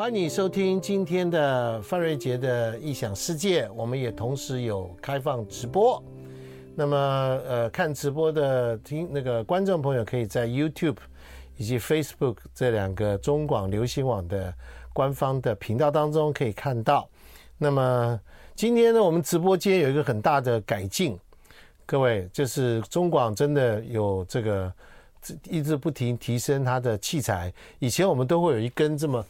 欢迎你收听今天的范瑞杰的异想世界。我们也同时有开放直播，那么呃，看直播的听那个观众朋友可以在 YouTube 以及 Facebook 这两个中广流行网的官方的频道当中可以看到。那么今天呢，我们直播间有一个很大的改进，各位，就是中广真的有这个。一直不停提升它的器材。以前我们都会有一根这么，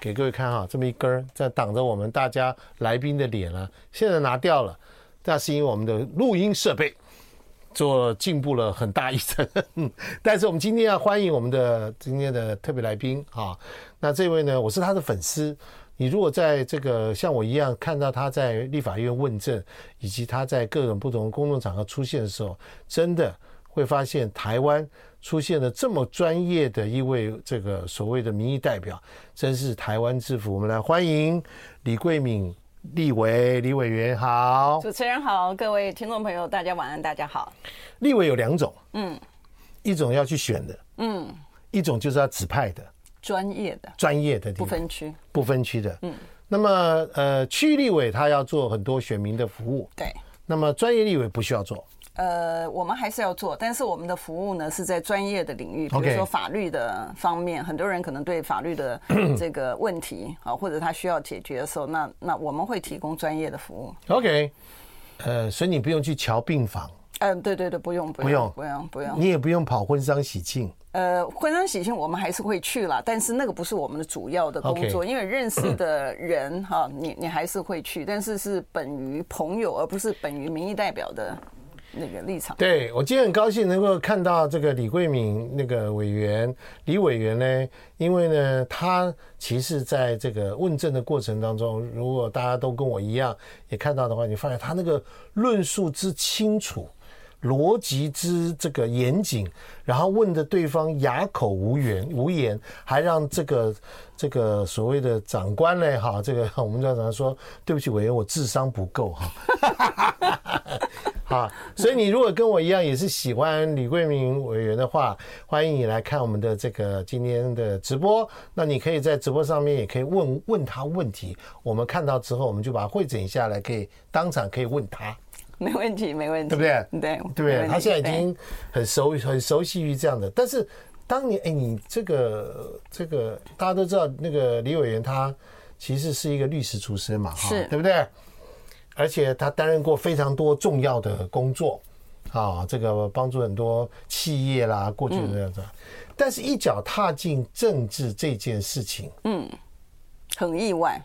给各位看哈，这么一根在挡着我们大家来宾的脸啊。现在拿掉了，那是因为我们的录音设备 做进步了很大一层。但是我们今天要欢迎我们的今天的特别来宾啊。那这位呢，我是他的粉丝。你如果在这个像我一样看到他在立法院问政，以及他在各种不同公众场合出现的时候，真的会发现台湾。出现了这么专业的一位这个所谓的民意代表，真是台湾之福。我们来欢迎李桂敏立委，李委员好。主持人好，各位听众朋友，大家晚安，大家好。立委有两种，嗯，一种要去选的，嗯，一种就是要指派的，专业的，专业的，不分区，不分区的，嗯。那么呃，区立委他要做很多选民的服务，对。那么专业立委不需要做。呃，我们还是要做，但是我们的服务呢是在专业的领域，比如说法律的方面，很多人可能对法律的 这个问题啊，或者他需要解决的时候，那那我们会提供专业的服务。OK，呃，所以你不用去瞧病房。嗯，对对对，不用不用不用不用，你也不用跑婚丧喜庆。呃，婚丧喜庆我们还是会去啦，但是那个不是我们的主要的工作，因为认识的人哈，你你还是会去，但是是本于朋友，而不是本于民意代表的。那个立场，对，我今天很高兴能够看到这个李桂敏那个委员李委员呢，因为呢，他其实在这个问政的过程当中，如果大家都跟我一样也看到的话，你发现他那个论述之清楚。逻辑之这个严谨，然后问的对方哑口无言无言，还让这个这个所谓的长官呢，哈，这个我们叫怎么说？对不起，委员，我智商不够哈。好，所以你如果跟我一样也是喜欢李桂明委员的话，欢迎你来看我们的这个今天的直播。那你可以在直播上面也可以问问他问题，我们看到之后，我们就把它会诊下来，可以当场可以问他。没问题，没问题，对不对？对，对不对？他现在已经很熟很熟悉于这样的。但是，当年哎，你这个这个大家都知道，那个李委员他其实是一个律师出身嘛，哈，对不对？而且他担任过非常多重要的工作，啊，这个帮助很多企业啦，过去的这样子。但是，一脚踏进政治这件事情，嗯，很意外，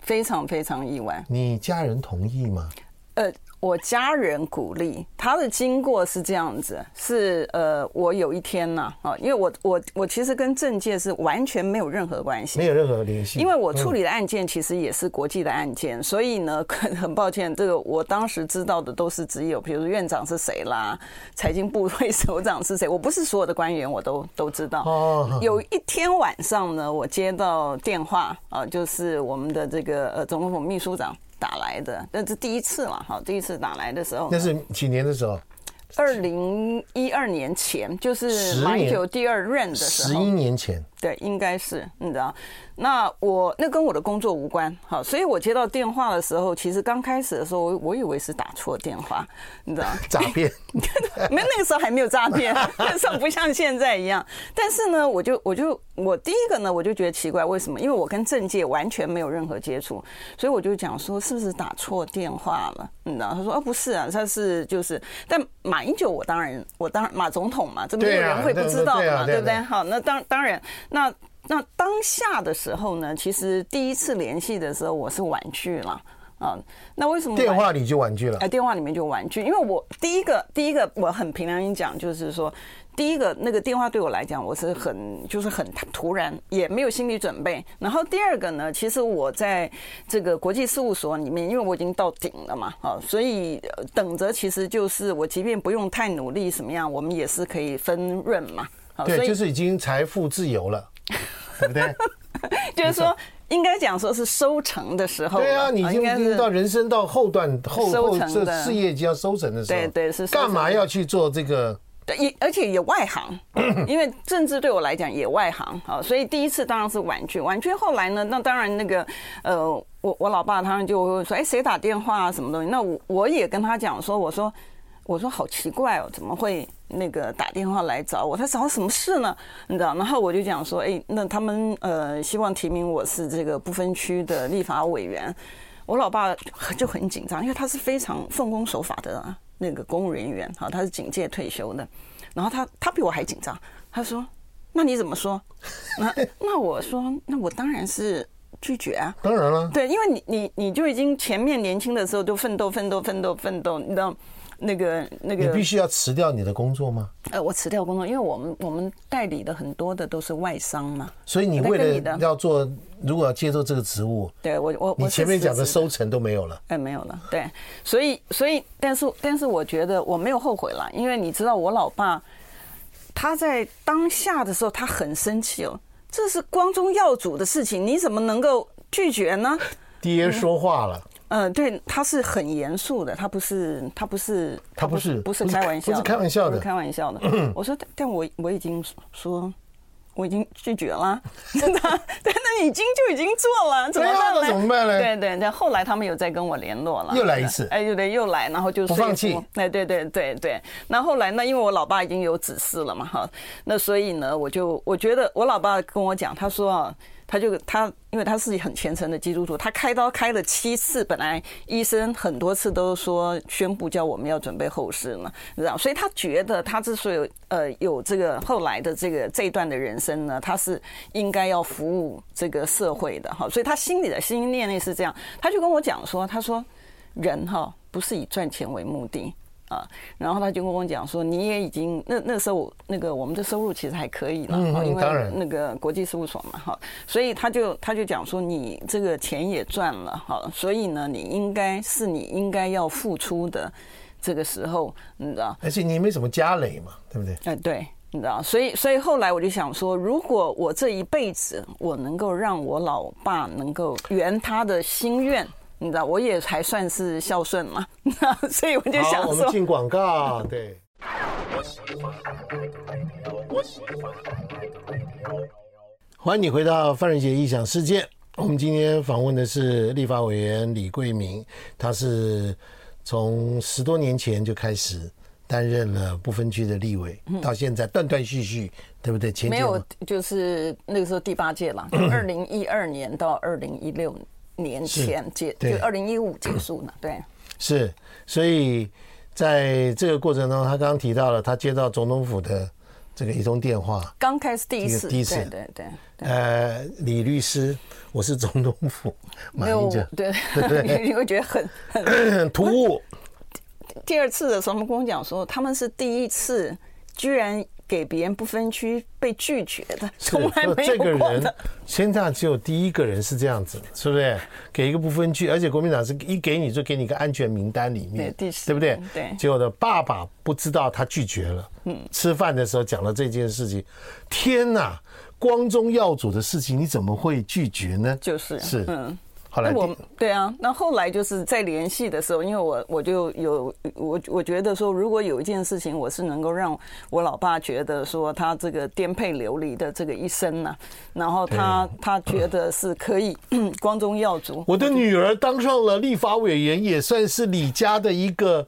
非常非常意外。你家人同意吗？呃。我家人鼓励他的经过是这样子，是呃，我有一天呢，啊，因为我我我其实跟政界是完全没有任何关系，没有任何联系，因为我处理的案件其实也是国际的案件，所以呢，很抱歉，这个我当时知道的都是只有，比如说院长是谁啦，财经部会首长是谁，我不是所有的官员我都都知道。哦，有一天晚上呢，我接到电话啊，就是我们的这个呃总统府秘书长。打来的，那是第一次嘛哈，第一次打来的时候，那是几年的时候？二零一二年前，就是马英九第二任的时候，十一年前，对，应该是，你知道。那我那跟我的工作无关，好，所以我接到电话的时候，其实刚开始的时候，我我以为是打错电话，你知道？诈骗？没，那个时候还没有诈骗，那时候不像现在一样。但是呢，我就我就我第一个呢，我就觉得奇怪，为什么？因为我跟政界完全没有任何接触，所以我就讲说，是不是打错电话了？你知道？他说，哦，不是啊，他是就是，但马英九，我当然，我当然马总统嘛，这没有人会不知道的嘛，对不对？好，那当当然那。那当下的时候呢，其实第一次联系的时候，我是婉拒了啊。那为什么电话里就婉拒了？哎，电话里面就婉拒，因为我第一个第一个我很平常心讲，就是说第一个那个电话对我来讲，我是很就是很突然，也没有心理准备。然后第二个呢，其实我在这个国际事务所里面，因为我已经到顶了嘛，啊，所以等着其实就是我即便不用太努力，什么样，我们也是可以分润嘛。对，就是已经财富自由了。对不对？就是说，应该讲说是收成的时候。对啊，你已经到人生到后段后后这事业就要收成的时候。对对是。干嘛要去做这个对，也而且也外行，因为政治对我来讲也外行啊，所以第一次当然是婉拒，婉拒后来呢，那当然那个呃，我我老爸他们就会说，哎，谁打电话啊，什么东西？那我我也跟他讲说，我说我说好奇怪哦，怎么会那个打电话来找我？他找什么事呢？你知道？然后我就讲说，哎，那他们呃希望提名我是这个不分区的立法委员，我老爸就很紧张，因为他是非常奉公守法的啊。那个公务人员哈，他是警戒退休的，然后他他比我还紧张，他说：“那你怎么说？”那那我说：“那我当然是拒绝啊。”当然了，对，因为你你你就已经前面年轻的时候就奋斗奋斗奋斗奋斗，你知道。那个那个，你必须要辞掉你的工作吗？呃，我辞掉工作，因为我们我们代理的很多的都是外商嘛。所以你为了要做，如果要接受这个职务，对我我你前面讲的收成都没有了，哎，没有了。对，所以所以，但是但是，我觉得我没有后悔了，因为你知道，我老爸他在当下的时候，他很生气哦，这是光宗耀祖的事情，你怎么能够拒绝呢？爹说话了。嗯，对，他是很严肃的，他不是，他不是，他不是，不是开玩笑，不是开玩笑的，开玩笑的。我说，但我我已经说，我已经拒绝了，真的，但那已经就已经做了，怎么办呢？怎么办呢？对对，但后来他们有再跟我联络了，又来一次，哎，对对，又来，然后就不放弃，哎，对对对对，那后来呢因为我老爸已经有指示了嘛，哈，那所以呢，我就我觉得我老爸跟我讲，他说啊。他就他，因为他是很虔诚的基督徒，他开刀开了七次，本来医生很多次都说宣布叫我们要准备后事嘛，知道，所以他觉得他之所以呃有这个后来的这个这一段的人生呢，他是应该要服务这个社会的哈，所以他心里的心念念是这样，他就跟我讲说，他说人哈不是以赚钱为目的。啊，然后他就跟我讲说，你也已经那那时候那个我们的收入其实还可以了，嗯，因为那个国际事务所嘛，哈，所以他就他就讲说，你这个钱也赚了，哈，所以呢，你应该是你应该要付出的这个时候，你知道？而且你没什么家累嘛，对不对？哎，对，你知道，所以所以后来我就想说，如果我这一辈子我能够让我老爸能够圆他的心愿。你知道，我也还算是孝顺嘛，所以我就想说，我们进广告，对。欢迎你回到范仁杰异想世界。我们今天访问的是立法委员李桂明，他是从十多年前就开始担任了不分区的立委，到现在断断续续，对不对？前没有，就是那个时候第八届了，二零一二年到二零一六年。前结就二零一五结束呢，对，是，所以在这个过程中，他刚刚提到了他接到总统府的这个一通电话，刚开始第一次，第一次，对对对，呃，李律师，我是总统府，没有，对对对，你会觉得很 很突兀。第二次的时候，他们跟我讲说，他们是第一次，居然。给别人不分区被拒绝的，从来没有过的。这个人，现在只有第一个人是这样子，是不是？给一个不分区，而且国民党是一给你就给你一个安全名单里面，对，对不对？对。结果的爸爸不知道他拒绝了，嗯，吃饭的时候讲了这件事情，天哪，光宗耀祖的事情你怎么会拒绝呢？就是是，嗯。那我对啊，那后来就是在联系的时候，因为我我就有我我觉得说，如果有一件事情我是能够让我老爸觉得说他这个颠沛流离的这个一生呢，然后他他觉得是可以光宗耀祖。我的女儿当上了立法委员，也算是李家的一个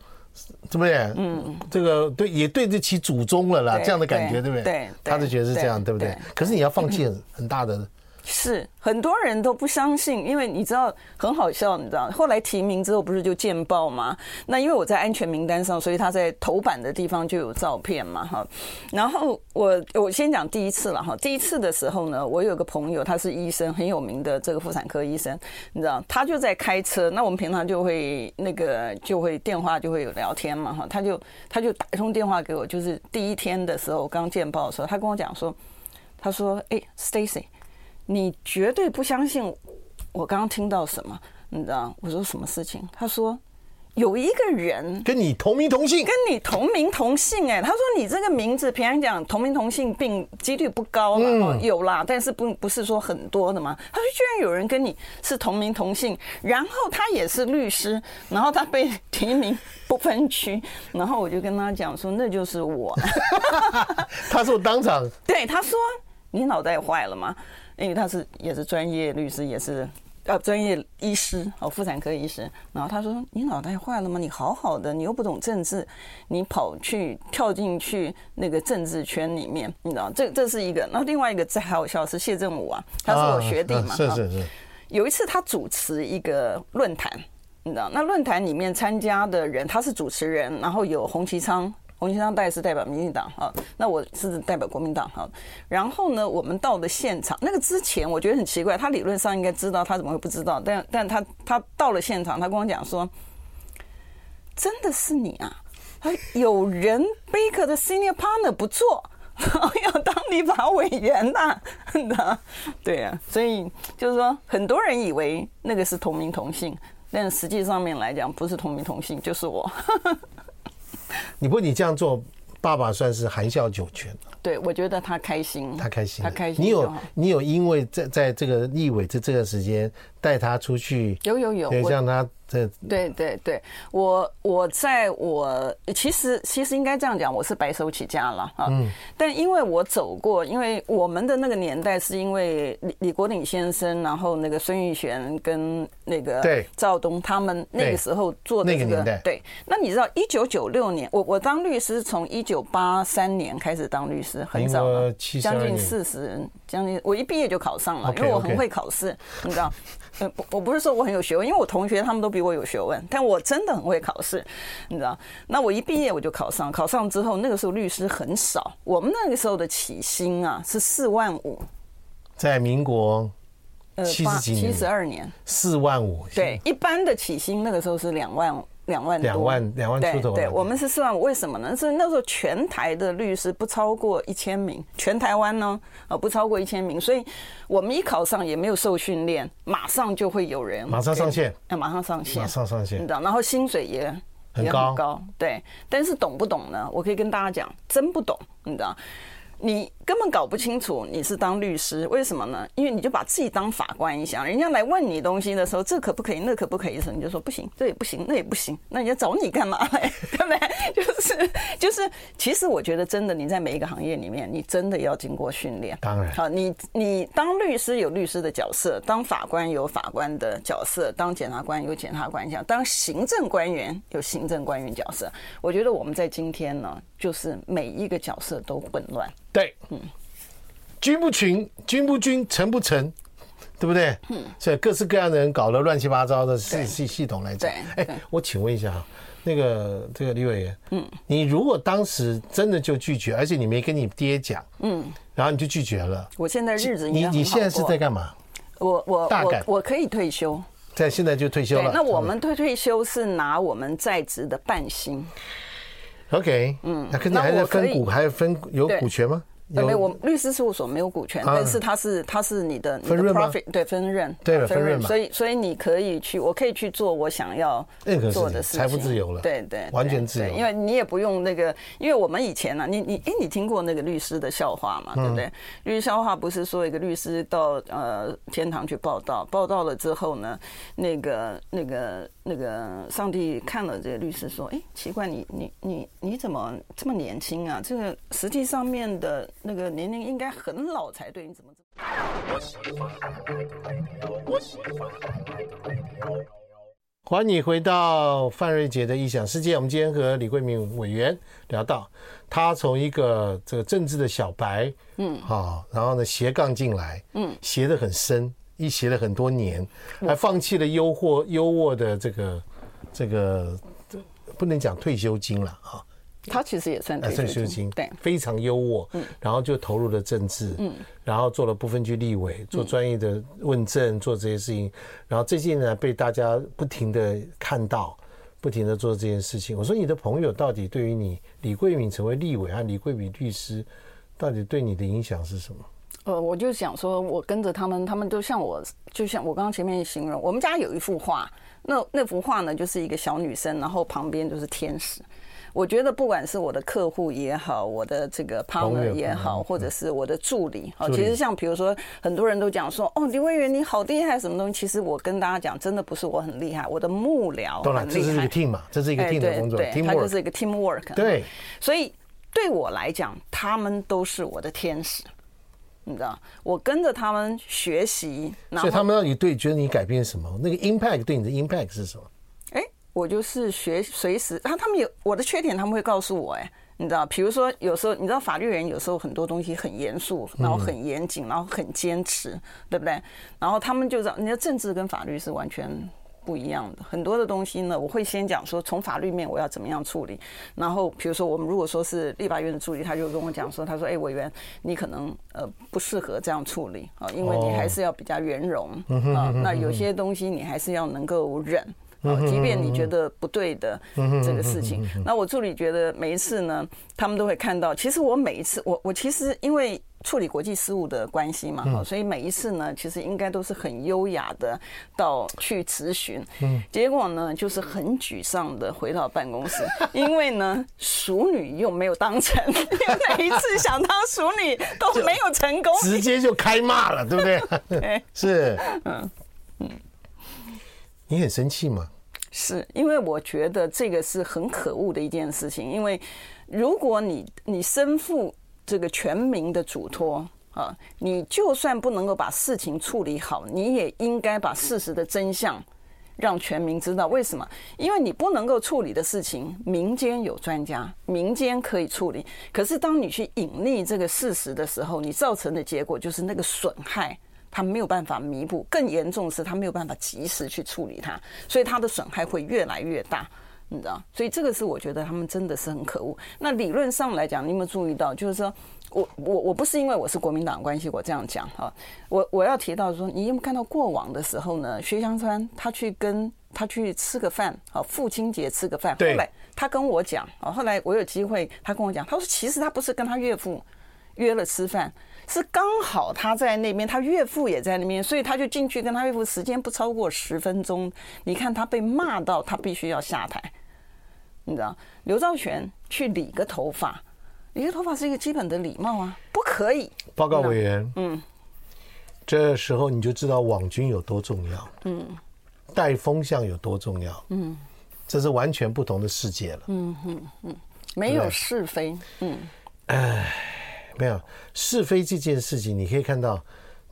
怎么样？嗯，这个对也对得起祖宗了啦，这样的感觉对不对？对，他就觉得是这样，对不对？可是你要放弃很很大的。是很多人都不相信，因为你知道很好笑，你知道后来提名之后不是就见报吗？那因为我在安全名单上，所以他在头版的地方就有照片嘛，哈。然后我我先讲第一次了哈，第一次的时候呢，我有个朋友他是医生，很有名的这个妇产科医生，你知道他就在开车，那我们平常就会那个就会电话就会有聊天嘛，哈。他就他就打一通电话给我，就是第一天的时候刚见报的时候，他跟我讲说，他说：“哎，Stacy。”你绝对不相信我刚刚听到什么，你知道？我说什么事情？他说有一个人跟你同名同姓，跟你同名同姓，哎，他说你这个名字，平常讲同名同姓并几率不高嘛，有啦，但是不不是说很多的嘛。他说居然有人跟你是同名同姓，然后他也是律师，然后他被提名不分区，然后我就跟他讲说那就是我。他说当场对他说你脑袋坏了吗？因为他是也是专业律师，也是。呃，专业医师哦，妇产科医师。然后他说：“你脑袋坏了吗？你好好的，你又不懂政治，你跑去跳进去那个政治圈里面，你知道？这这是一个。然后另外一个最好笑是谢振武啊，他是我学弟嘛。是是是。有一次他主持一个论坛，你知道？那论坛里面参加的人，他是主持人，然后有洪其昌。”洪先生代是代表民进党哈，那我是代表国民党哈。然后呢，我们到了现场，那个之前我觉得很奇怪，他理论上应该知道，他怎么会不知道？但但他他到了现场，他跟我讲说：“真的是你啊！他有人 Baker 的 Senior Partner 不做，要当立法委员呐，对啊，所以就是说，很多人以为那个是同名同姓，但实际上面来讲，不是同名同姓，就是我。” 你不，你这样做，爸爸算是含笑九泉。对，我觉得他开心，他开心，他开心。你有，你有因为在在这个立委这这个时间带他出去，有有有，对，让他。这对对对，我我在我其实其实应该这样讲，我是白手起家了啊。嗯。但因为我走过，因为我们的那个年代是因为李李国鼎先生，然后那个孙玉璇跟那个赵东他们那个时候做的这个对。那你知道，一九九六年，我我当律师从一九八三年开始当律师，很早了，将近四十人，将近我一毕业就考上了，因为我很会考试，你知道。呃，我不是说我很有学问，因为我同学他们都比我有学问，但我真的很会考试，你知道？那我一毕业我就考上，考上之后那个时候律师很少，我们那个时候的起薪啊是四万五，在民国七十几年，七十二年，四万五，对，一般的起薪那个时候是两万五。两万多，两万两万出头。对，对，我们是四万五，为什么呢？是那时候全台的律师不超过一千名，全台湾呢，呃，不超过一千名，所以我们一考上也没有受训练，马上就会有人马上上线，要马上上线，马上上线，你知道？然后薪水也也很高，对。但是懂不懂呢？我可以跟大家讲，真不懂，你知道？你根本搞不清楚你是当律师，为什么呢？因为你就把自己当法官一样，人家来问你东西的时候，这可不可以，那可不可以的时候，你就说不行，这也不行，那也不行，那人家找你干嘛嘞？对不对？就是就是，其实我觉得真的，你在每一个行。业里面，你真的要经过训练。当然，好，你你当律师有律师的角色，当法官有法官的角色，当检察官有检察官角色，当行。政官员有行。政官员角色。我觉得我们在今天呢，就是每一个角色都混乱。对，君不群，君不君，臣不臣，对不对？嗯，所以各式各样的人搞了乱七八糟的系系系统来讲，哎，我请问一下啊，那个这个李委员，嗯，你如果当时真的就拒绝，而且你没跟你爹讲，嗯，然后你就拒绝了，我现在日子你你现在是在干嘛？我我大概我可以退休，在现在就退休了。那我们退退休是拿我们在职的半薪。OK，嗯，那跟你还在分股，还有分有股权吗？没有，我律师事务所没有股权，但是它是它是你的分润吗？对，分润，对，分润。所以所以你可以去，我可以去做我想要做的事情，财富自由了，对对，完全自由。因为你也不用那个，因为我们以前呢，你你哎，你听过那个律师的笑话嘛？对不对？律师笑话不是说一个律师到呃天堂去报到，报到了之后呢，那个那个那个上帝看了这个律师说，哎，奇怪，你你你你怎么这么年轻啊？这个实际上面的那个年龄应。该很老才对，你怎么这么？欢迎你回到范瑞杰的异想世界。我们今天和李桂明委员聊到，他从一个这个政治的小白，嗯，好，然后呢斜杠进来，嗯，斜的很深，一斜了很多年，还放弃了优渥优渥的这个这个不能讲退休金了啊。他其实也算退休金，对，非常优渥。嗯，然后就投入了政治，嗯，然后做了不分区立委，做专业的问政，做这些事情。然后最近呢，被大家不停的看到，不停的做这件事情。我说你的朋友到底对于你李桂敏成为立委和李桂敏律师，到底对你的影响是什么？呃，我就想说，我跟着他们，他们都像我，就像我刚刚前面形容，我们家有一幅画，那那幅画呢，就是一个小女生，然后旁边就是天使。我觉得不管是我的客户也好，我的这个 partner 也好，或者是我的助理，好，其实像比如说，很多人都讲说，哦，李委员你好厉害，什么东西？其实我跟大家讲，真的不是我很厉害，我的幕僚很厉害。当然，这是一个 team 嘛，这是一个 team 的工作，它就是一个 teamwork。对，所以对我来讲，他们都是我的天使，你知道，我跟着他们学习，所以他们让你对觉得你改变什么，那个 impact 对你的 impact 是什么？我就是学随时，他他们有我的缺点，他们会告诉我，哎，你知道，比如说有时候，你知道法律人有时候很多东西很严肃，然后很严谨，然后很坚持，对不对？然后他们就知道，你的政治跟法律是完全不一样的，很多的东西呢，我会先讲说从法律面我要怎么样处理，然后比如说我们如果说是立法院的助理，他就跟我讲说，他说，哎，委员，你可能呃不适合这样处理啊，因为你还是要比较圆融啊，那有些东西你还是要能够忍。即便你觉得不对的这个事情，那我助理觉得每一次呢，他们都会看到。其实我每一次，我我其实因为处理国际事务的关系嘛，哈所以每一次呢，其实应该都是很优雅的到去咨询。结果呢，就是很沮丧的回到办公室，因为呢，熟女又没有当成，每一次想当熟女都没有成功，直接就开骂了，对不对？对，是，嗯嗯，你很生气吗？是因为我觉得这个是很可恶的一件事情，因为如果你你身负这个全民的嘱托啊，你就算不能够把事情处理好，你也应该把事实的真相让全民知道。为什么？因为你不能够处理的事情，民间有专家，民间可以处理。可是当你去隐匿这个事实的时候，你造成的结果就是那个损害。他没有办法弥补，更严重的是他没有办法及时去处理它，所以他的损害会越来越大，你知道？所以这个是我觉得他们真的是很可恶。那理论上来讲，你有没有注意到？就是说我我我不是因为我是国民党关系我这样讲哈，我我要提到说，你有没有看到过往的时候呢？薛湘川他去跟他去吃个饭，好，父亲节吃个饭，后来他跟我讲，啊，后来我有机会，他跟我讲，他说其实他不是跟他岳父约了吃饭。是刚好他在那边，他岳父也在那边，所以他就进去跟他岳父，时间不超过十分钟。你看他被骂到，他必须要下台。你知道，刘兆玄去理个头发，理个头发是一个基本的礼貌啊，不可以。报告委员，嗯，这时候你就知道网军有多重要，嗯，带风向有多重要，嗯，这是完全不同的世界了，嗯嗯嗯，没有是非，嗯，哎。没有是非这件事情，你可以看到，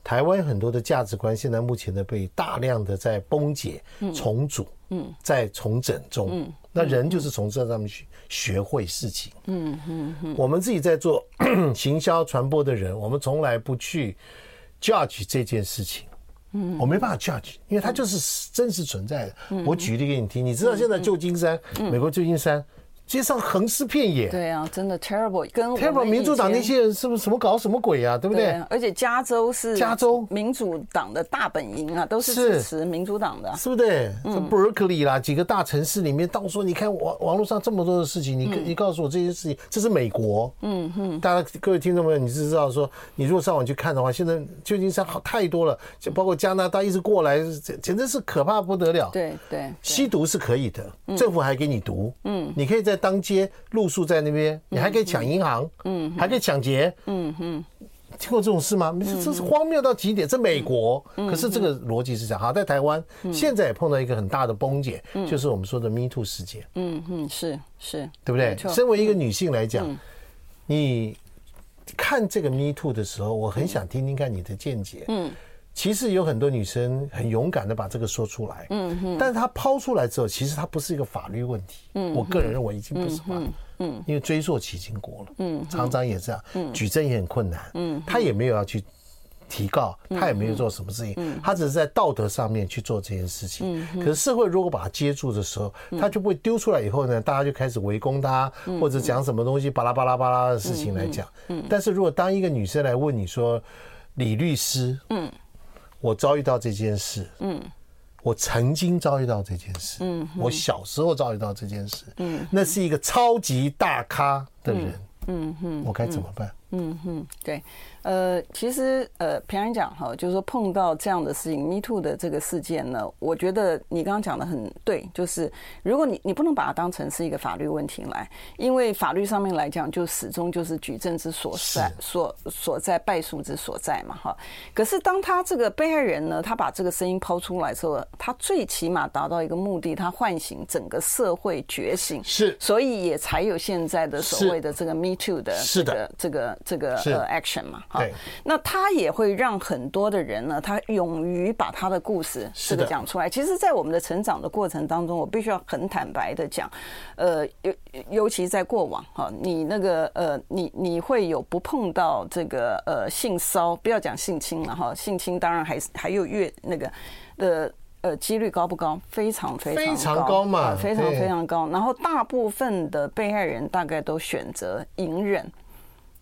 台湾很多的价值观现在目前的被大量的在崩解、重组、嗯，在重整中。嗯，那人就是从这上面去学会事情。嗯嗯嗯。我们自己在做 行销传播的人，我们从来不去 judge 这件事情。嗯，我没办法 judge，因为它就是真实存在的。我举例给你听，你知道现在旧金山，美国旧金山。街上横尸遍野，对啊，真的 terrible。跟 terrible 民主党那些人是不是什么搞什么鬼啊？对不对？而且加州是加州民主党的大本营啊，都是支持民主党的，是不是？嗯，Berkeley 啦，几个大城市里面，到处你看网网络上这么多的事情，你你告诉我这些事情，这是美国。嗯哼，大家各位听众朋友，你是知道说，你如果上网去看的话，现在旧金山好太多了，就包括加拿大一直过来，简直是可怕不得了。对对，吸毒是可以的，政府还给你毒，嗯，你可以在。当街露宿在那边，你还可以抢银行，嗯，还可以抢劫，嗯嗯，听过这种事吗？这是荒谬到极点。这美国，可是这个逻辑是这样。好，在台湾现在也碰到一个很大的崩解，就是我们说的 Me Too 事件。嗯嗯，是是，对不对？身为一个女性来讲，你看这个 Me Too 的时候，我很想听听看你的见解。嗯。其实有很多女生很勇敢的把这个说出来，嗯嗯，但是她抛出来之后，其实它不是一个法律问题，嗯，我个人认为已经不是法律，嗯，因为追溯期已经过了，嗯，厂长也这样，嗯，举证也很困难，嗯，他也没有要去提告，她也没有做什么事情，嗯，他只是在道德上面去做这件事情，嗯，可是社会如果把他接住的时候，她就不会丢出来以后呢，大家就开始围攻她，或者讲什么东西巴拉巴拉巴拉的事情来讲，嗯，但是如果当一个女生来问你说，李律师，嗯。我遭遇到这件事，嗯，我曾经遭遇到这件事，嗯，我小时候遭遇到这件事，嗯，那是一个超级大咖的人，嗯哼，我该怎么办？嗯哼，对。呃，其实呃，平安讲哈，就是说碰到这样的事情，Me Too 的这个事件呢，我觉得你刚刚讲的很对，就是如果你你不能把它当成是一个法律问题来，因为法律上面来讲，就始终就是举证之所在，所所在败诉之所在嘛，哈。可是当他这个被害人呢，他把这个声音抛出来之后，他最起码达到一个目的，他唤醒整个社会觉醒，是，所以也才有现在的所谓的这个 Me Too 的是的这个这个呃 action 嘛。哈，那他也会让很多的人呢，他勇于把他的故事这个讲出来。其实，在我们的成长的过程当中，我必须要很坦白的讲，呃，尤尤其在过往哈，你那个呃，你你会有不碰到这个呃性骚，不要讲性侵了哈，性侵当然还是还有越那个的呃几率高不高？非常非常非常高嘛，非常非常高。然后大部分的被害人大概都选择隐忍，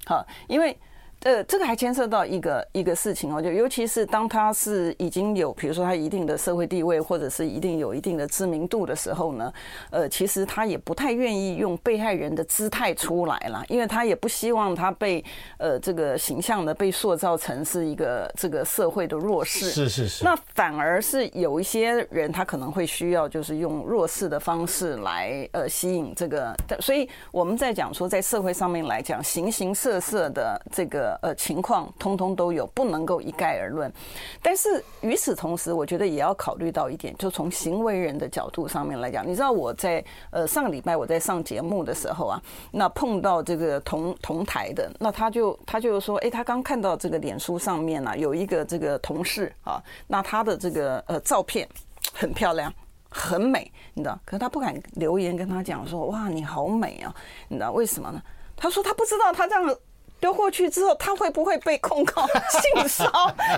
好，因为。呃，这个还牵涉到一个一个事情哦，就尤其是当他是已经有，比如说他一定的社会地位，或者是一定有一定的知名度的时候呢，呃，其实他也不太愿意用被害人的姿态出来了，因为他也不希望他被呃这个形象的被塑造成是一个这个社会的弱势。是是是。那反而是有一些人，他可能会需要就是用弱势的方式来呃吸引这个，所以我们在讲说，在社会上面来讲，形形色色的这个。呃，情况通通都有，不能够一概而论。但是与此同时，我觉得也要考虑到一点，就从行为人的角度上面来讲，你知道我在呃上个礼拜我在上节目的时候啊，那碰到这个同同台的，那他就他就说，哎，他刚看到这个脸书上面啊有一个这个同事啊，那他的这个呃照片很漂亮，很美，你知道，可是他不敢留言跟他讲说，哇，你好美啊，你知道为什么呢？他说他不知道他这样。丢过去之后，他会不会被控告 性骚？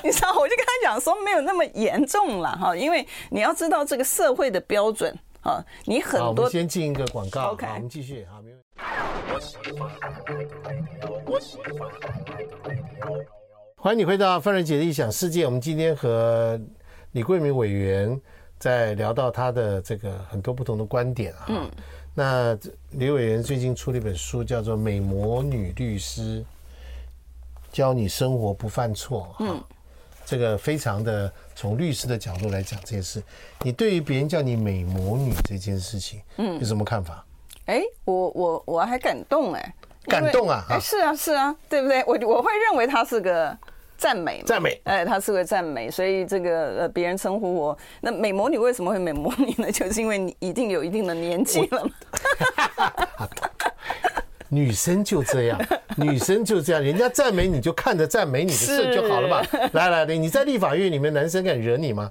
你知道，我就跟他讲说，没有那么严重了哈，因为你要知道这个社会的标准啊，你很多。我们先进一个广告。OK，我们继续。好，没问题。欢迎你回到范瑞杰的异想世界。我们今天和李桂明委员在聊到他的这个很多不同的观点啊。嗯。那李委员最近出了一本书，叫做《美魔女律师》。教你生活不犯错，嗯，这个非常的从律师的角度来讲这件事，你对于别人叫你美魔女这件事情，嗯，有什么看法？哎，我我我还感动哎，感动啊，哎，是啊是啊，对不对？我我会认为他是个赞美，赞美，哎，他是个赞美，所以这个呃，别人称呼我那美魔女为什么会美魔女呢？就是因为你一定有一定的年纪了。女生就这样，女生就这样，人家赞美你就看着赞美你的事就好了嘛。来来来，你在立法院里面，男生敢惹你吗？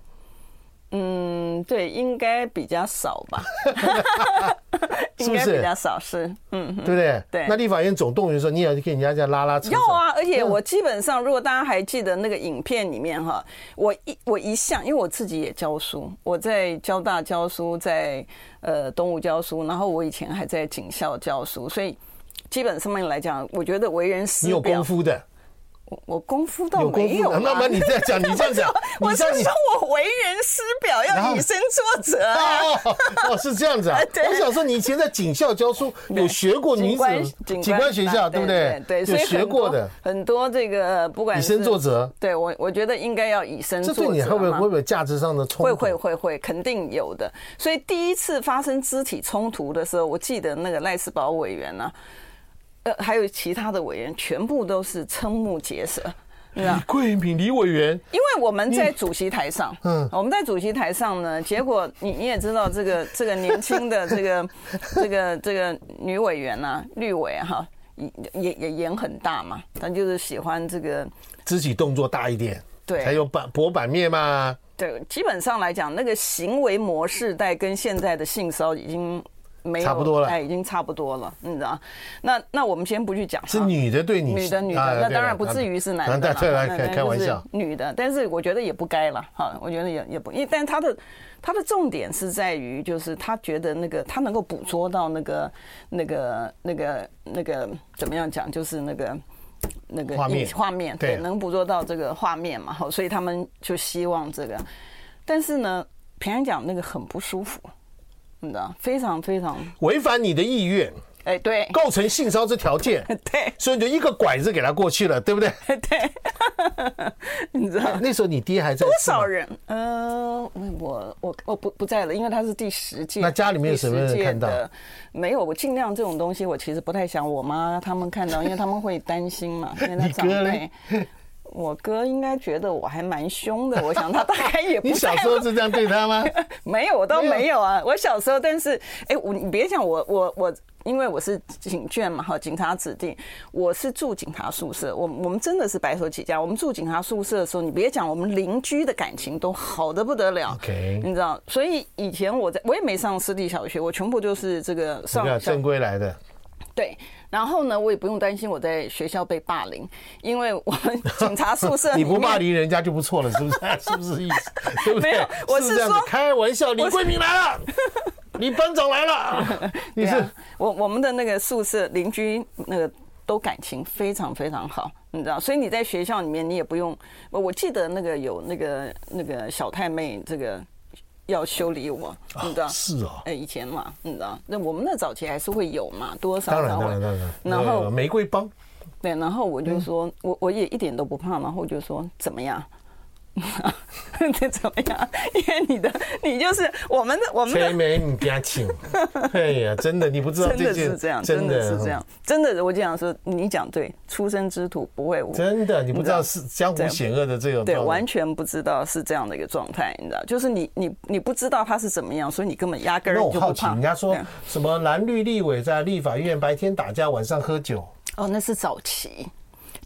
嗯，对，应该比较少吧。应该比较少是，嗯，对不对？对。那立法院总动员说，你也要去跟人家这样拉拉扯。要啊，而且我基本上，如果大家还记得那个影片里面哈，我一我一向，因为我自己也教书，我在交大教书，在呃东吴教书，然后我以前还在警校教书，所以。基本上面来讲，我觉得为人师表。你有功夫的，我我功夫倒没有。那么你这样讲，你这样讲，我是说我为人师表，要以身作则啊。哦，是这样子啊。我想说，你以前在警校教书，有学过女子警官学校，对不对？对，有学过的很多这个，不管以身作则。对我，我觉得应该要以身作则。这对你会不会会不会价值上的冲突？会会会会，肯定有的。所以第一次发生肢体冲突的时候，我记得那个赖斯堡委员呢。呃，还有其他的委员，全部都是瞠目结舌，对吧？李桂敏李委员，因为我们在主席台上，嗯，我们在主席台上呢，结果你你也知道，这个 这个年轻的这个这个这个女委员呢、啊，绿委哈，也也也演很大嘛，她就是喜欢这个肢体动作大一点，对，还有版博版面嘛，对，基本上来讲，那个行为模式在跟现在的性骚已经。没有，差不多了，哎，已经差不多了，你知道？那那我们先不去讲，是女的对你，女的女的，那当然不至于是男的了，对，来开开玩笑，女的，但是我觉得也不该了，哈，我觉得也也不，因为但他的他的重点是在于，就是他觉得那个他能够捕捉到那个那个那个那个怎么样讲，就是那个那个画面画面，对，能捕捉到这个画面嘛，好，所以他们就希望这个，但是呢，平安讲那个很不舒服。真的非常非常违反你的意愿，哎，对，构成性骚扰之条件，对，所以你就一个拐子给他过去了，对不对？对，你知道那时候你爹还在？多少人？嗯，我我我不不在了，因为他是第十届。那家里面有什么人看到？没有，我尽量这种东西，我其实不太想我妈他们看到，因为他们会担心嘛，因为他长辈。我哥应该觉得我还蛮凶的，我想他大概也不。你小时候是这样对他吗？没有，我倒没有啊。我小时候，但是，哎，我你别讲我，我我，因为我是警眷嘛，哈，警察指定，我是住警察宿舍，我我们真的是白手起家。我们住警察宿舍的时候，你别讲，我们邻居的感情都好的不得了。OK，你知道，所以以前我在，我也没上私立小学，我全部就是这个上正规来的。对。然后呢，我也不用担心我在学校被霸凌，因为我们 警察宿舍你不霸凌人家就不错了，是不是？是不是意思？对不对？没有，我是说开玩笑。李桂明来了，你班长来了。你是我我们的那个宿舍邻居，那个都感情非常非常好，你知道？所以你在学校里面，你也不用。我记得那个有那个那个小太妹这个。要修理我，你知道？是哦。哎，以前嘛，你知道？那我们那早期还是会有嘛，多少？当然，当然，当然。然后玫瑰帮，对，然后我就说，我我也一点都不怕，然后我就说怎么样？这怎么样？因为你的，你就是我们的，我们的。催眉你家请。哎呀，真的，你不知道真的是这样，真的是这样，真的，我就想说，你讲对，出生之土不会无。真的，你不知道是江湖险恶的这个。对，完全不知道是这样的一个状态，你知道，就是你你你不知道他是怎么样，所以你根本压根儿就不怕。那我好奇，人家说什么蓝绿立委在立法院白天打架，晚上喝酒。哦，那是早期。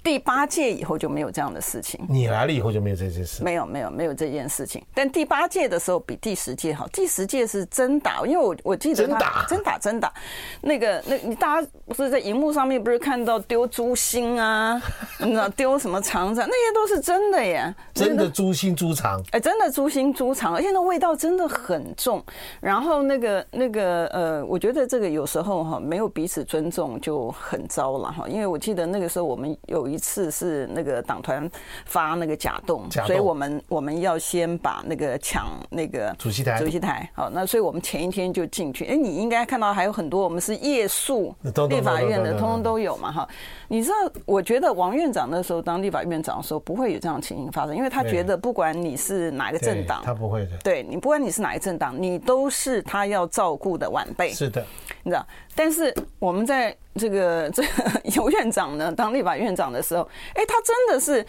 第八届以后就没有这样的事情。你来了以后就没有这件事。没有，没有，没有这件事情。但第八届的时候比第十届好。第十届是真打，因为我我记得他真打真打真打。那个那，你大家不是在荧幕上面不是看到丢猪心啊？你知道丢什么肠子？那些都是真的耶。真的猪心猪肠。哎，真的猪心猪肠，而且那味道真的很重。然后那个那个呃，我觉得这个有时候哈，没有彼此尊重就很糟了哈。因为我记得那个时候我们有一。一次是那个党团发那个假动，所以我们我们要先把那个抢那个主席台，主席台。好，那所以我们前一天就进去。哎，你应该看到还有很多，我们是夜宿立法院的，通通都有嘛哈。你知道，我觉得王院长那时候当立法院长的时候，不会有这样的情形发生，因为他觉得不管你是哪个政党，他不会的。对，你不管你是哪个政党，你都是他要照顾的晚辈。是的，你知道。但是我们在这个这个游院长呢，当立法院长的时候，哎，他真的是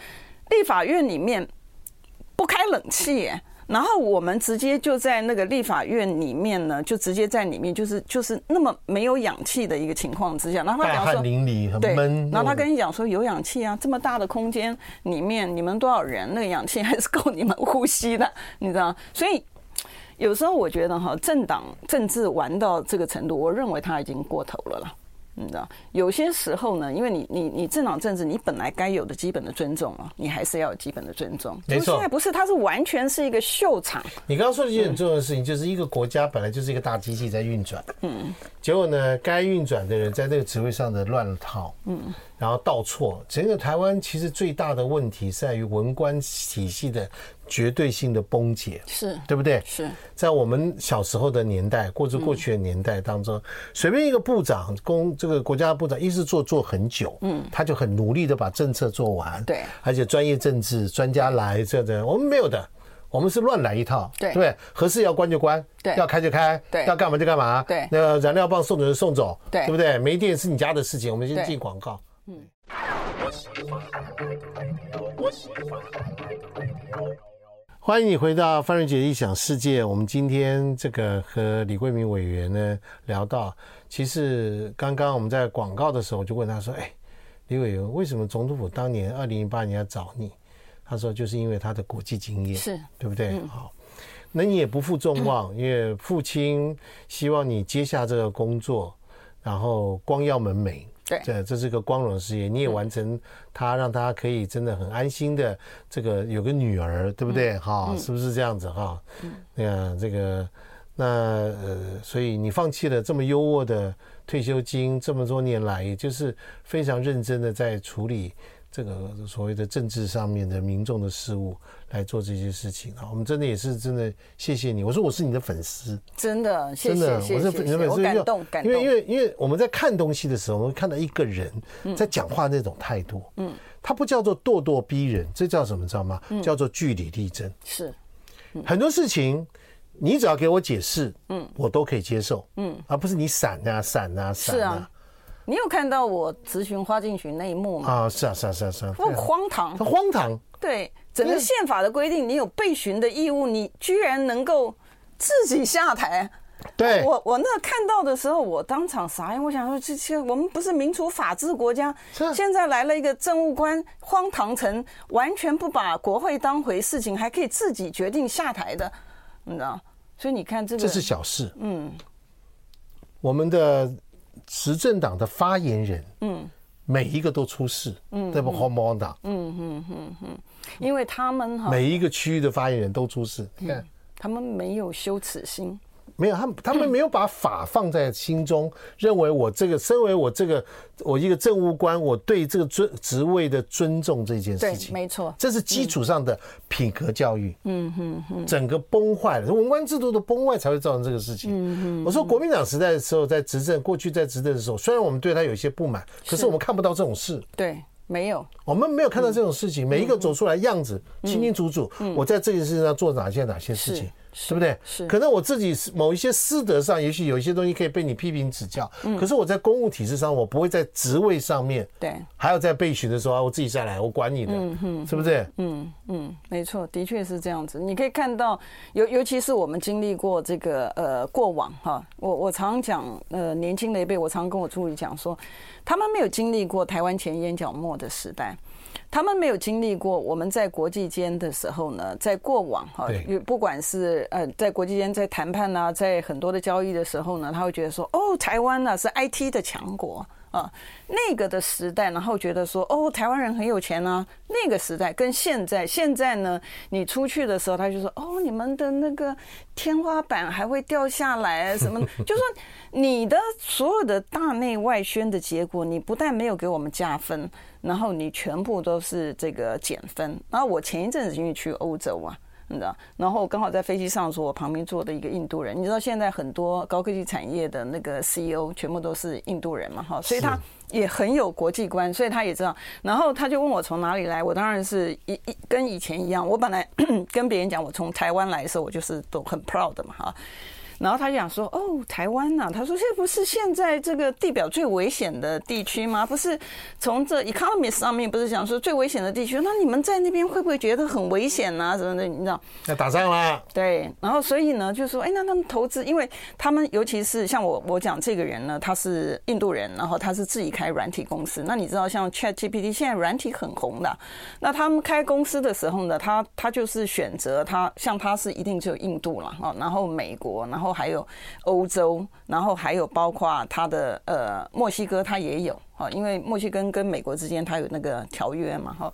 立法院里面不开冷气耶，然后我们直接就在那个立法院里面呢，就直接在里面，就是就是那么没有氧气的一个情况之下，然后他讲说，大汗淋漓，很闷。然后他跟你讲说有氧气啊，这么大的空间里面，你们多少人，那个氧气还是够你们呼吸的，你知道？所以。有时候我觉得哈，政党政治玩到这个程度，我认为他已经过头了啦。你知道，有些时候呢，因为你你你政党政治，你本来该有的基本的尊重啊，你还是要有基本的尊重。没错，现在不是，它是完全是一个秀场。你刚刚说的一件很重要的事情，就是一个国家本来就是一个大机器在运转，嗯，结果呢，该运转的人在那个职位上的乱了套，嗯，然后倒错。整个台湾其实最大的问题在于文官体系的。绝对性的崩解，是。对不对？是。在我们小时候的年代，过着过去的年代当中，随便一个部长，公这个国家部长，一直做做很久，嗯，他就很努力的把政策做完，对，而且专业政治专家来这的，我们没有的，我们是乱来一套，对，对，合适要关就关，对，要开就开，对，要干嘛就干嘛，对，那个燃料棒送走就送走，对，对不对？没电是你家的事情，我们先进广告，嗯。欢迎你回到范瑞杰的异想世界。我们今天这个和李桂明委员呢聊到，其实刚刚我们在广告的时候，我就问他说：“哎，李委员，为什么总统府当年二零一八年要找你？”他说：“就是因为他的国际经验，是对不对？”嗯、好，那你也不负众望，因为父亲希望你接下这个工作，然后光耀门楣。对，这这是个光荣事业，你也完成他，让他可以真的很安心的这个有个女儿，对不对？哈，是不是这样子哈？嗯，那这个那呃，所以你放弃了这么优渥的退休金，这么多年来，也就是非常认真的在处理这个所谓的政治上面的民众的事务来做这些事情啊。我们真的也是真的谢谢你。我说我是你的粉丝，真的，谢谢真的，我是你的粉丝，我感动感动。因为因为因为我们在看东西的时候，我们会看到一个人在讲话那种态度，嗯，他不叫做咄咄逼人，这叫什么知道吗？叫做据理力争。是，很多事情。你只要给我解释，嗯，我都可以接受，嗯，而不是你闪啊闪啊闪啊。你有看到我咨询花敬群那一幕吗？啊，是啊是啊是啊是啊，很荒唐，很荒唐。对，整个宪法的规定，你有被询的义务，你居然能够自己下台。对，我我那看到的时候，我当场傻眼。我想说，这这我们不是民主法治国家，现在来了一个政务官，荒唐成完全不把国会当回事情，还可以自己决定下台的，你知道？所以你看，这个这是小事。嗯，我们的执政党的发言人，嗯，每一个都出事，嗯，对不？黄毛党，嗯嗯嗯嗯，因为他们哈，每一个区域的发言人都出事，你看，他们没有羞耻心。没有，他们他们没有把法放在心中，认为我这个身为我这个我一个政务官，我对这个尊职位的尊重这件事情，没错，这是基础上的品格教育。嗯哼哼，整个崩坏了，文官制度的崩坏才会造成这个事情。嗯哼，我说国民党时代的时候，在执政，过去在执政的时候，虽然我们对他有一些不满，可是我们看不到这种事。对，没有，我们没有看到这种事情，每一个走出来样子清清楚楚，我在这件事情上做哪些哪些事情。对不对？是，可能我自己某一些私德上，也许有一些东西可以被你批评指教。嗯，可是我在公务体制上，我不会在职位上面，对，还要在备询的时候啊，我自己再来，我管你的，嗯哼，是不是？嗯嗯，没错，的确是这样子。你可以看到，尤尤其是我们经历过这个呃过往哈，我我常讲呃年轻的一辈，我常跟我助理讲说，他们没有经历过台湾前烟角末的时代。他们没有经历过我们在国际间的时候呢，在过往哈，不管是呃在国际间在谈判啊，在很多的交易的时候呢，他会觉得说，哦，台湾呢是 IT 的强国。啊，那个的时代，然后觉得说，哦，台湾人很有钱啊。那个时代跟现在，现在呢，你出去的时候，他就说，哦，你们的那个天花板还会掉下来什么？就说你的所有的大内外宣的结果，你不但没有给我们加分，然后你全部都是这个减分。然后我前一阵子因为去欧洲啊。你知道，然后刚好在飞机上说，我旁边坐的一个印度人。你知道现在很多高科技产业的那个 CEO 全部都是印度人嘛？哈，所以他也很有国际观，所以他也知道。然后他就问我从哪里来，我当然是一一跟以前一样。我本来 跟别人讲我从台湾来的时候，我就是都很 proud 的嘛，哈。然后他就想说：“哦，台湾呐、啊，他说这不是现在这个地表最危险的地区吗？不是从这 Economist 上面不是讲说最危险的地区？那你们在那边会不会觉得很危险啊？什么的？你知道？要打仗啦。对。然后所以呢，就说，哎，那他们投资，因为他们尤其是像我我讲这个人呢，他是印度人，然后他是自己开软体公司。那你知道，像 ChatGPT 现在软体很红的，那他们开公司的时候呢，他他就是选择他，像他是一定只有印度了啊，然后美国，然后。还有欧洲，然后还有包括他的呃墨西哥，他也有啊，因为墨西哥跟美国之间他有那个条约嘛哈，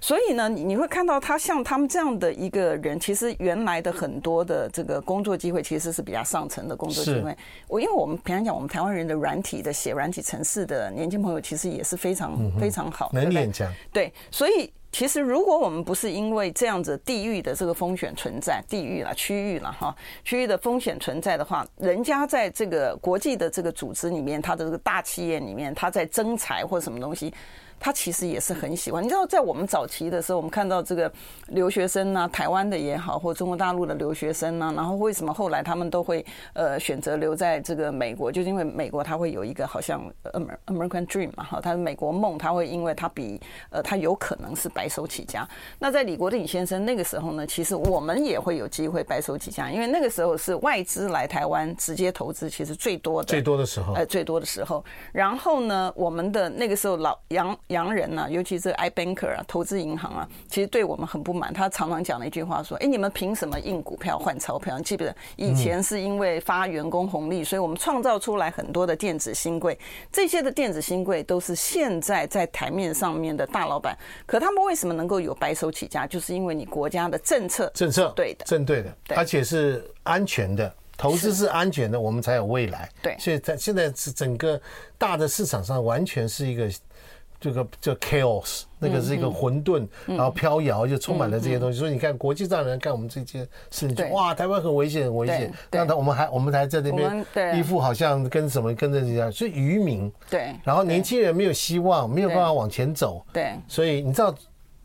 所以呢，你会看到他像他们这样的一个人，其实原来的很多的这个工作机会其实是比较上层的工作机会。我因为我们平常讲，我们台湾人的软体的写软体城市的年轻朋友，其实也是非常非常好，能力很强。对，所以。其实，如果我们不是因为这样子地域的这个风险存在，地域了、区域了、哈区域的风险存在的话，人家在这个国际的这个组织里面，他的这个大企业里面，他在增财或什么东西。他其实也是很喜欢，你知道，在我们早期的时候，我们看到这个留学生啊，台湾的也好，或中国大陆的留学生啊，然后为什么后来他们都会呃选择留在这个美国，就是因为美国他会有一个好像 American Dream 嘛，哈，他的美国梦，他会因为他比呃他有可能是白手起家。那在李国鼎先生那个时候呢，其实我们也会有机会白手起家，因为那个时候是外资来台湾直接投资，其实最多的最多的时候，呃最多的时候。然后呢，我们的那个时候老杨。洋人啊，尤其是 iBanker 啊，投资银行啊，其实对我们很不满。他常常讲了一句话说：“哎，你们凭什么印股票换钞票？你记不记得以前是因为发员工红利，所以我们创造出来很多的电子新贵。这些的电子新贵都是现在在台面上面的大老板。可他们为什么能够有白手起家？就是因为你国家的政策政策对的，正对的，而且是安全的，投资是安全的，我们才有未来。对，所以在现在是整个大的市场上完全是一个。这个叫 chaos，那个是一个混沌，然后飘摇，就充满了这些东西。所以你看，国际上人看我们这件事情，就哇，台湾很危险，很危险。那他我们还我们还在那边一副好像跟什么跟着一样，是渔民。对。然后年轻人没有希望，没有办法往前走。对。所以你知道，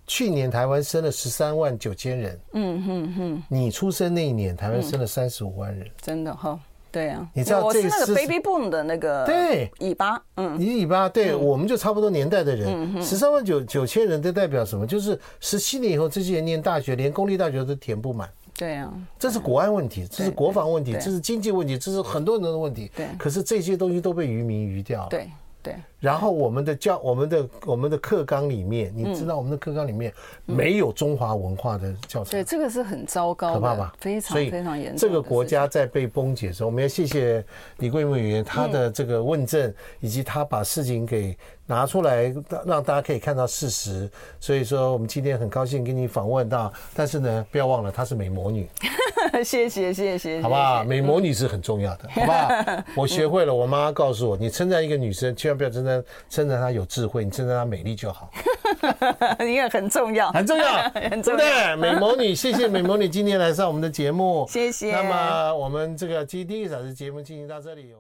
去年台湾生了十三万九千人。嗯哼哼。你出生那一年，台湾生了三十五万人。真的哈。对啊，你知道这是那个 baby boom 的那个对尾巴，嗯，你尾巴，对，我们就差不多年代的人，十三万九九千人，这代表什么？就是十七年以后，这些人念大学，连公立大学都填不满。对啊，这是国安问题，这是国防问题，这是经济问题，这是很多人的问题。对，可是这些东西都被渔民愚掉了。对。对，然后我们的教，我们的我们的课纲里面，你知道我们的课纲里面没有中华文化的教材，对，这个是很糟糕，可怕吧？非常非常严重。这个国家在被崩解的时候，我们要谢谢李桂梅委员他的这个问政，以及他把事情给拿出来，让大家可以看到事实。所以说，我们今天很高兴跟你访问到，但是呢，不要忘了她是美魔女。谢谢谢谢，好不好？美魔女是很重要的，好不好？我学会了，我妈妈告诉我，你称赞一个女生，千万不要称赞称赞她有智慧，你称赞她美丽就好。你也很重要，很重要，很重要。对，美魔女，谢谢美魔女今天来上我们的节目，谢谢。那么我们这个今天第一个小时节目进行到这里。